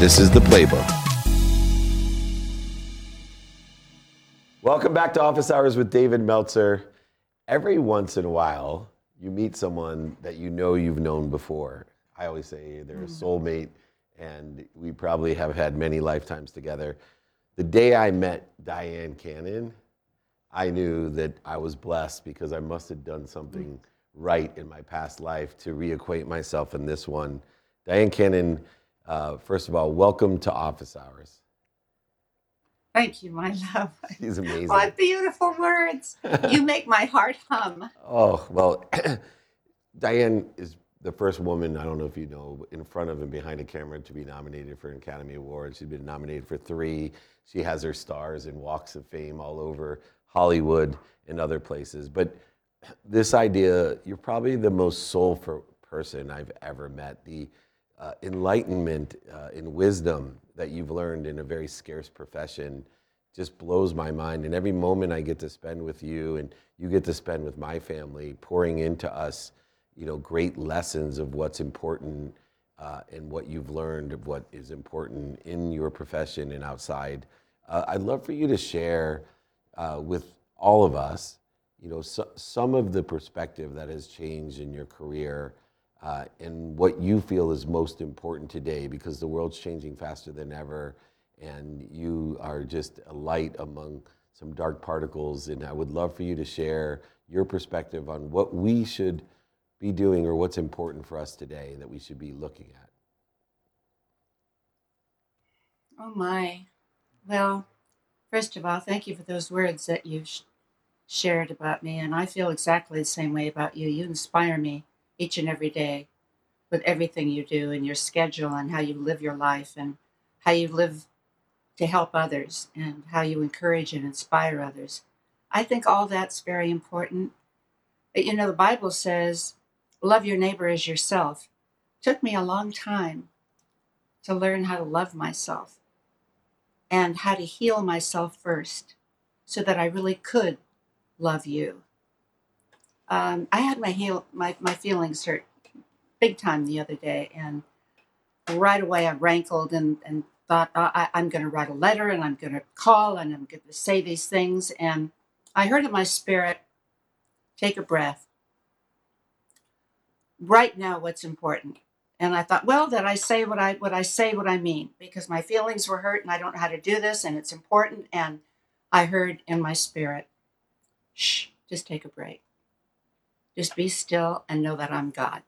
This is the playbook. Welcome back to Office Hours with David Meltzer. Every once in a while, you meet someone that you know you've known before. I always say they're a mm-hmm. soulmate, and we probably have had many lifetimes together. The day I met Dyan Cannon, I knew that I was blessed because I must have done something mm. right in my past life to reacquaint myself in this one. Dyan Cannon, uh, first of all, welcome to Office Hours. Thank you, my love. She's amazing. What beautiful words. You make my heart hum. Oh, well, Dyan is the first woman, I don't know if you know, in front of and behind a camera to be nominated for an Academy Award. She's been nominated for three. She has her stars in walks of fame all over Hollywood and other places. But this idea, you're probably the most soulful person I've ever met. The uh, enlightenment uh, and wisdom that you've learned in a very scarce profession just blows my mind. And every moment I get to spend with you and you get to spend with my family, pouring into us, you know, great lessons of what's important uh, and what you've learned of what is important in your profession and outside. Uh, I'd love for you to share uh, with all of us, you know, so, some of the perspective that has changed in your career uh, and what you feel is most important today because the world's changing faster than ever and you are just a light among some dark particles and i would love for you to share your perspective on what we should be doing or what's important for us today that we should be looking at Oh, my. Well, first of all, thank you for those words that you've shared about me. And I feel exactly the same way about you. You inspire me each and every day with everything you do and your schedule and how you live your life and how you live to help others and how you encourage and inspire others. I think all that's very important. But you know, the Bible says, love your neighbor as yourself. took me a long time to learn how to love myself and how to heal myself first so that I really could love you. Um, I had my heal my, my feelings hurt big time the other day and right away I rankled and, and thought "Uh, I, I'm going to write a letter and I'm going to call and I'm going to say these things and I heard in my spirit take a breath. Right now what's important. And I thought well that I say what I what I say what I mean because my feelings were hurt and I don't know how to do this and it's important and I heard in my spirit shh just take a break just be still and know that I'm God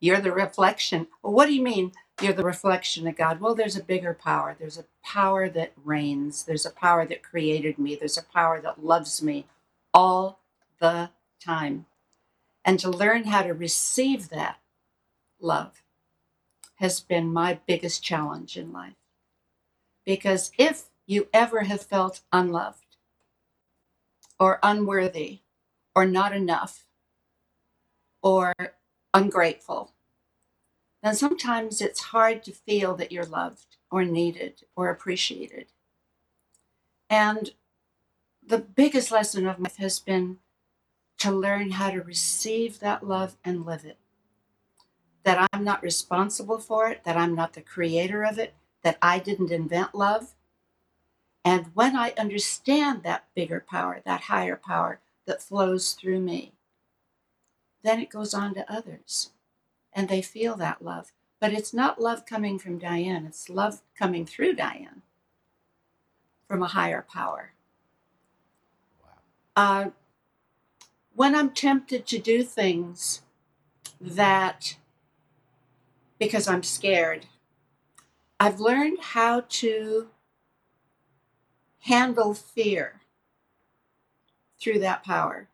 you're the reflection. Well, what do you mean you're the reflection of God? Well, there's a bigger power. There's a power that reigns. There's a power that created me. There's a power that loves me all the time. And to learn how to receive that love has been my biggest challenge in life. Because if you ever have felt unloved or unworthy or not enough or ungrateful, then sometimes it's hard to feel that you're loved or needed or appreciated. And the biggest lesson of my life has been to learn how to receive that love and live it. That I'm not responsible for it, that I'm not the creator of it, that I didn't invent love. And when I understand that bigger power, that higher power that flows through me, then it goes on to others and they feel that love. But it's not love coming from Dyan, it's love coming through Dyan from a higher power. Uh, when I'm tempted to do things that, because I'm scared, I've learned how to handle fear through that power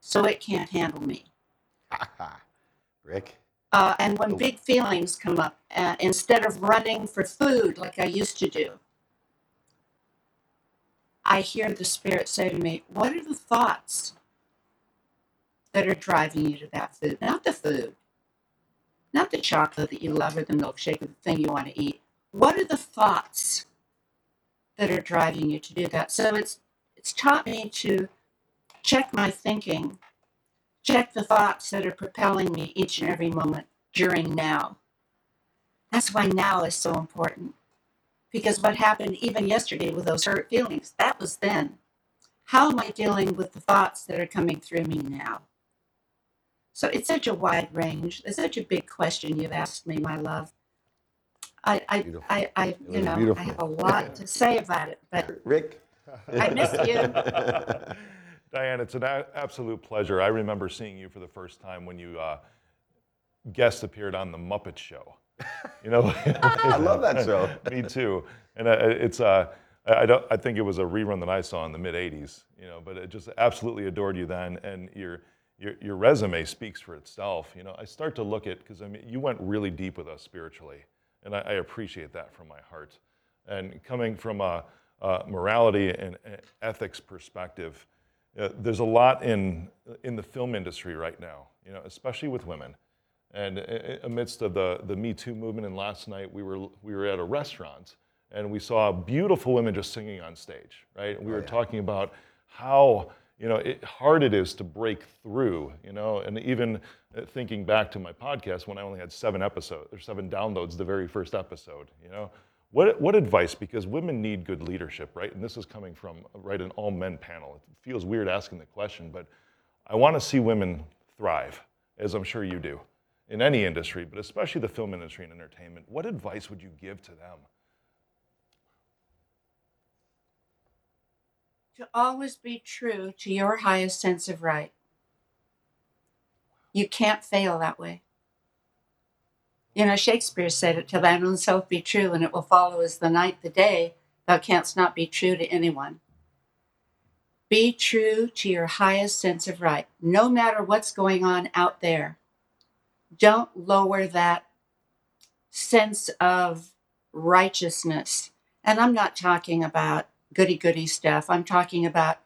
so it can't handle me. rick Uh, and when big feelings come up, uh, instead of running for food like I used to do, I hear the Spirit say to me, What are the thoughts that are driving you to that food? Not the food, not the chocolate that you love or the milkshake or the thing you want to eat. What are the thoughts that are driving you to do that? So it's it's taught me to check my thinking, check the thoughts that are propelling me each and every moment during now. That's why now is so important. Because what happened even yesterday with those hurt feelings, that was then. How am I dealing with the thoughts that are coming through me now? So it's such a wide range. It's such a big question you've asked me, my love. I, I, Beautiful. I, I you was know, I have a lot to say about it, but Rick? I miss you. Dyan, it's an a- absolute pleasure. I remember seeing you for the first time when you uh, guest appeared on the Muppet Show. You know, I love that show. me too. And uh, it's uh, I I don't I think it was a rerun that I saw in the mid '80s. You know, but it just absolutely adored you then, and your your your resume speaks for itself. You know, I start to look at because I mean you went really deep with us spiritually, and I, I appreciate that from my heart. And coming from a, a morality and ethics perspective, uh, there's a lot in in the film industry right now. You know, especially with women. And a- amidst of the, the Me Too movement, and last night we were, we were at a restaurant and we saw beautiful women just singing on stage, right? And we were talking about how you know it, hard it is to break through, you know, and even uh, thinking back to my podcast when I only had seven episodes or seven downloads the very first episode, you know. What, what advice? Because women need good leadership, right? And this is coming from right an all men panel. It feels weird asking the question, but I want to see women thrive, as I'm sure you do, in any industry, but especially the film industry and entertainment. What advice would you give to them? to always be true to your highest sense of right. You can't fail that way. You know, Shakespeare said it, till thine own self be true, and it will follow as the night the day, thou canst not be true to anyone. Be true to your highest sense of right, no matter what's going on out there. Don't lower that sense of righteousness. And I'm not talking about goody goody stuff. I'm talking about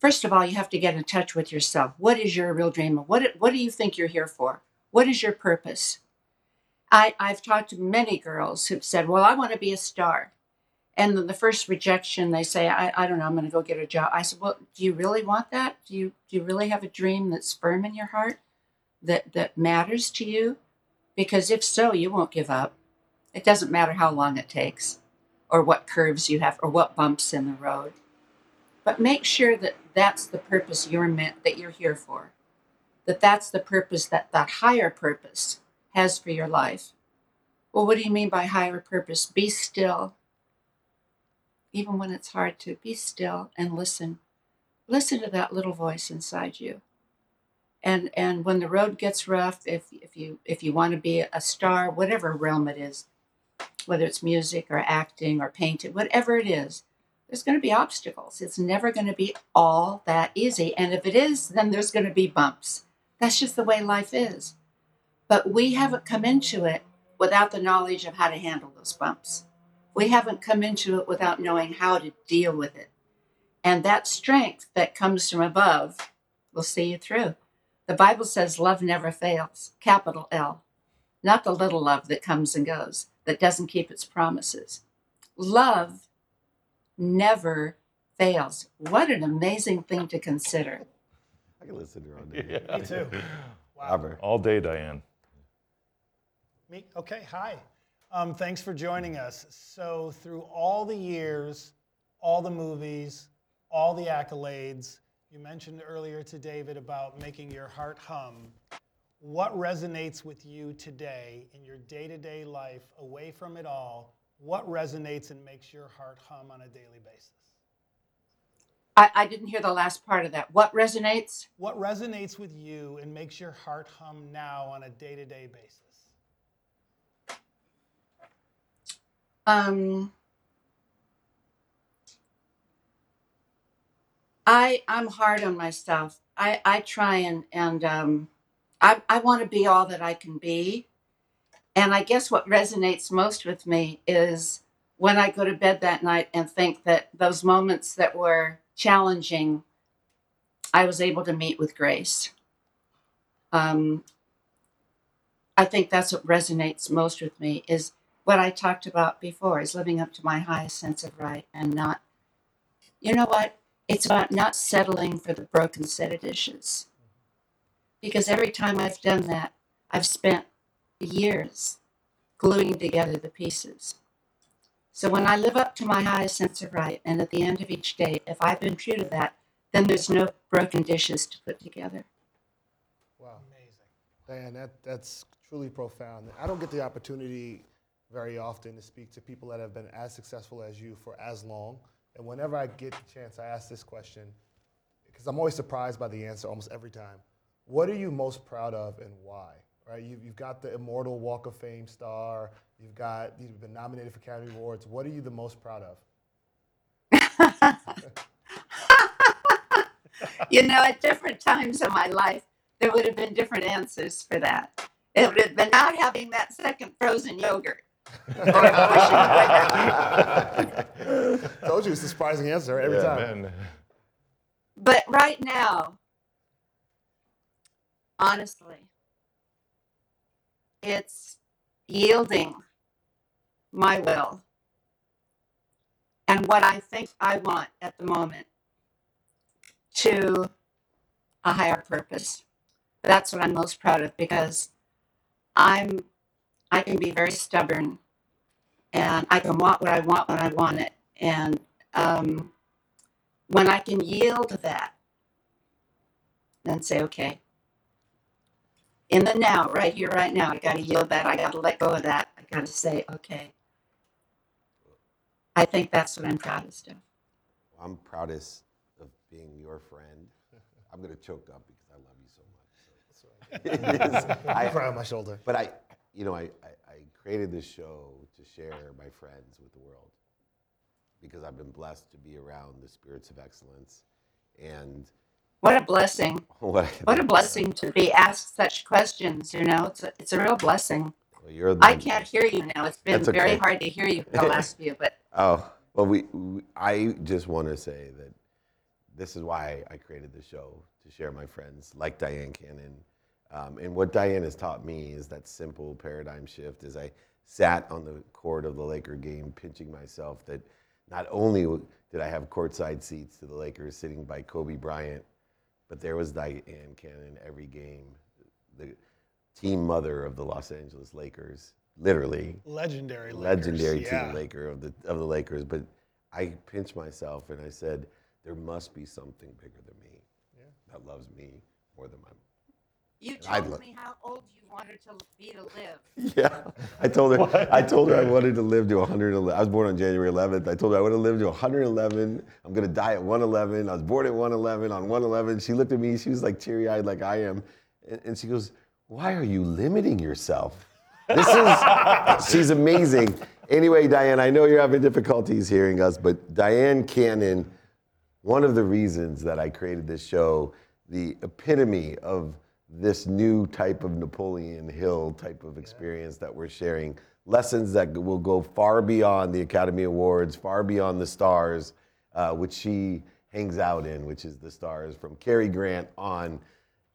first of all, you have to get in touch with yourself. What is your real dream? What what do you think you're here for? What is your purpose? I, I've talked to many girls who've said, Well, I want to be a star. And then the first rejection, they say, I, I don't know, I'm going to go get a job. I said, Well, do you really want that? Do you, do you really have a dream that's firm in your heart that, that matters to you? Because if so, you won't give up. It doesn't matter how long it takes or what curves you have or what bumps in the road. But make sure that that's the purpose you're meant, that you're here for. That that's the purpose that that higher purpose has for your life. Well, what do you mean by higher purpose? Be still. Even when it's hard to, be still and listen. Listen to that little voice inside you. And and when the road gets rough, if if you if you want to be a star, whatever realm it is, whether it's music or acting or painting, whatever it is, there's going to be obstacles. It's never going to be all that easy. And if it is, then there's going to be bumps. That's just the way life is. But we haven't come into it without the knowledge of how to handle those bumps. We haven't come into it without knowing how to deal with it. And that strength that comes from above will see you through. The Bible says love never fails, capital L, not the little love that comes and goes, that doesn't keep its promises. Love never fails. What an amazing thing to consider. I can listen to her all day. Yeah. Me too. Wow. All day, Dyan. Me? Okay, hi. Um, thanks for joining us. So, through all the years, all the movies, all the accolades, you mentioned earlier to David about making your heart hum. What resonates with you today in your day to day life, away from it all? What resonates and makes your heart hum on a daily basis? I, I didn't hear the last part of that. What resonates? What resonates with you and makes your heart hum now on a day to day basis? Um, I I'm hard on myself. I I try and and um, I I want to be all that I can be, and I guess what resonates most with me is when I go to bed that night and think that those moments that were challenging, I was able to meet with grace. Um, I think that's what resonates most with me is what I talked about before is living up to my highest sense of right and not, you know what? It's about not settling for the broken set of dishes. Because every time I've done that, I've spent years gluing together the pieces. So when I live up to my highest sense of right, and at the end of each day, if I've been true to that, then there's no broken dishes to put together. Wow. Amazing. Dyan, that, that's truly profound. I don't get the opportunity very often to speak to people that have been as successful as you for as long. And whenever I get the chance, I ask this question because I'm always surprised by the answer almost every time. What are you most proud of and why? Right? You've, you've got the Immortal Walk of Fame star. You've got you've been nominated for Academy Awards. What are you the most proud of? you know, at different times in my life, there would have been different answers for that. It would have been not having that second frozen yogurt. Or. Told you it's a surprising answer every Yeah, time. Man, But right now, honestly, it's yielding my will and what I think I want at the moment to a higher purpose. That's what I'm most proud of because I'm I can be very stubborn and I can want what I want when I want it. And um, when I can yield to that, then say, okay, in the now, right here, right now, I got to yield that. I got to let go of that. I got to say, okay. I think that's what I'm proudest of. I'm proudest of being your friend. I'm gonna choke up because I love you so much. So. It is- I'm I- proud of my shoulder. But I, you know, I, I, I created this show to share my friends with the world because I've been blessed to be around the spirits of excellence. And What a blessing. what, I What a blessing to be asked such questions. You know, it's a, it's a real blessing. Well, you're the, I can't hear you now. It's been very okay. hard to hear you for the last few, but Oh, well, we, we I just want to say that this is why I created the show to share my friends like Dyan Cannon. Um, and what Dyan has taught me is that simple paradigm shift as I sat on the court of the Laker game, pinching myself that not only did I have courtside seats to the Lakers sitting by Kobe Bryant, but there was Dyan Cannon every game, the team mother of the Los Angeles Lakers, literally Legendary. Lakers, legendary yeah. team Laker of the of the Lakers. But I pinched myself and I said, there must be something bigger than me that loves me more than my. You I'd told me how old you wanted to be to live. Yeah, I told her. I told her I wanted to live to 111. I was born on January 11th. I told her I want to live to 111. I'm gonna die at 111. I was born at 111 on 111. She looked at me. She was like teary-eyed, like I am, and, and she goes, "Why are you limiting yourself?" This is. she's amazing. Anyway, Dyan, I know you're having difficulties hearing us, but Dyan Cannon, one of the reasons that I created this show, the epitome of this new type of Napoleon Hill type of experience that we're sharing, lessons that will go far beyond the Academy Awards, far beyond the stars, uh, which she hangs out in, which is the stars from Cary Grant on.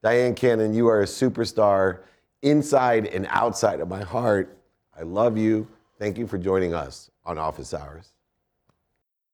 Dyan Cannon, you are a superstar inside and outside of my heart. I love you. Thank you for joining us on Office Hours.